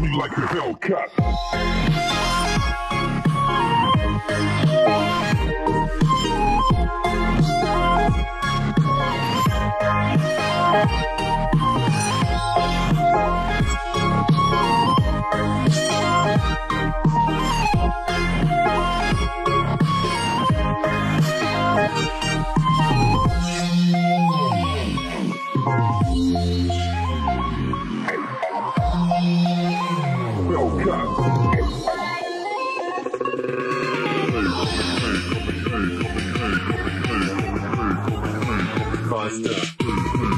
me like a Hellcat. Música Monster.